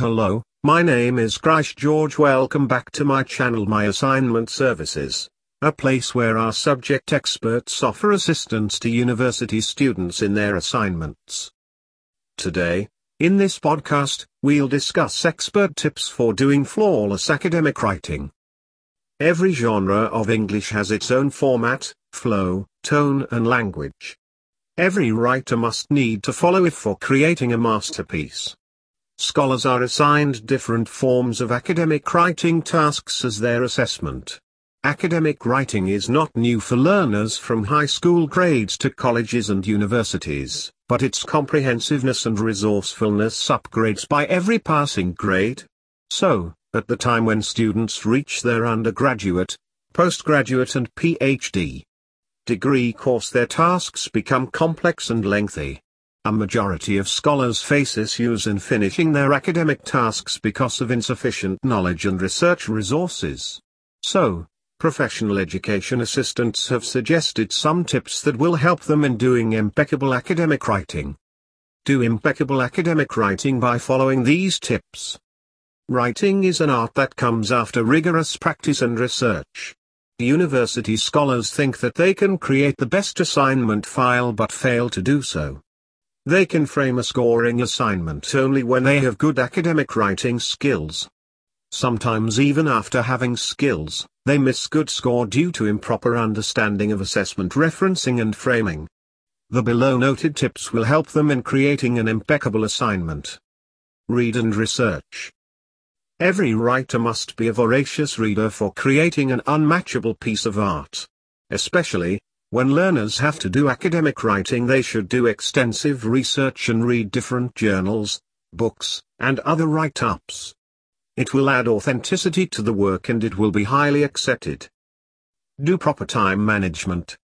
Hello, my name is Chris George welcome back to my channel My Assignment Services, a place where our subject experts offer assistance to university students in their assignments. Today, in this podcast, we'll discuss expert tips for doing flawless academic writing. Every genre of English has its own format, flow, tone and language. Every writer must need to follow it for creating a masterpiece. Scholars are assigned different forms of academic writing tasks as their assessment. Academic writing is not new for learners from high school grades to colleges and universities, but its comprehensiveness and resourcefulness upgrades by every passing grade. So, at the time when students reach their undergraduate, postgraduate and PhD degree course their tasks become complex and lengthy. A majority of scholars face issues in finishing their academic tasks because of insufficient knowledge and research resources. So, professional education assistants have suggested some tips that will help them in doing impeccable academic writing. Do impeccable academic writing by following these tips. Writing is an art that comes after rigorous practice and research. University scholars think that they can create the best assignment file but fail to do so. They can frame a scoring assignment only when they have good academic writing skills. Sometimes even after having skills, they miss good score due to improper understanding of assessment referencing and framing. The below noted tips will help them in creating an impeccable assignment. Read and research. Every writer must be a voracious reader for creating an unmatchable piece of art. Especially, when learners have to do academic writing they should do extensive research and read different journals, books, and other write-ups. It will add authenticity to the work and it will be highly accepted. Do proper time management.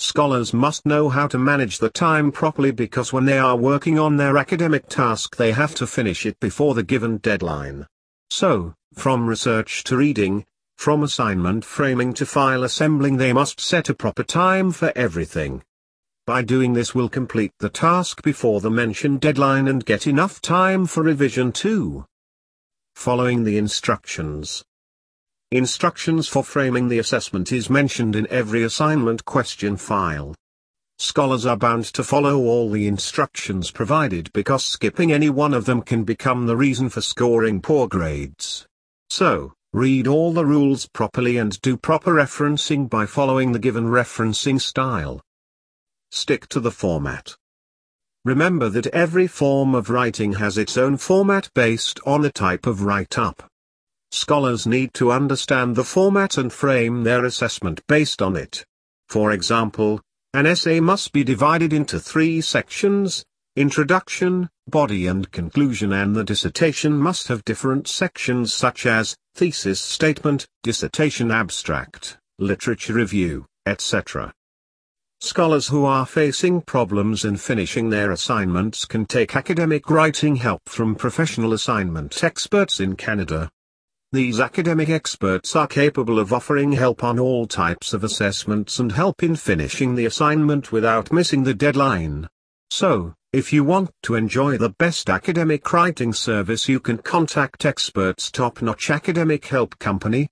Scholars must know how to manage the time properly because when they are working on their academic task they have to finish it before the given deadline. So, from research to reading, from assignment framing to file assembling they must set a proper time for everything. By doing this we'll complete the task before the mentioned deadline and get enough time for revision too. Following the instructions. Instructions for framing the assessment is mentioned in every assignment question file. Scholars are bound to follow all the instructions provided because skipping any one of them can become the reason for scoring poor grades. So, Read all the rules properly and do proper referencing by following the given referencing style. Stick to the format. Remember that every form of writing has its own format based on the type of write-up. Scholars need to understand the format and frame their assessment based on it. For example, an essay must be divided into three sections, introduction, body and conclusion and the dissertation must have different sections such as, thesis statement, dissertation abstract, literature review, etc. Scholars who are facing problems in finishing their assignments can take academic writing help from professional assignment experts in Canada. These academic experts are capable of offering help on all types of assessments and help in finishing the assignment without missing the deadline. So, if you want to enjoy the best academic writing service you can contact experts top-notch academic help company,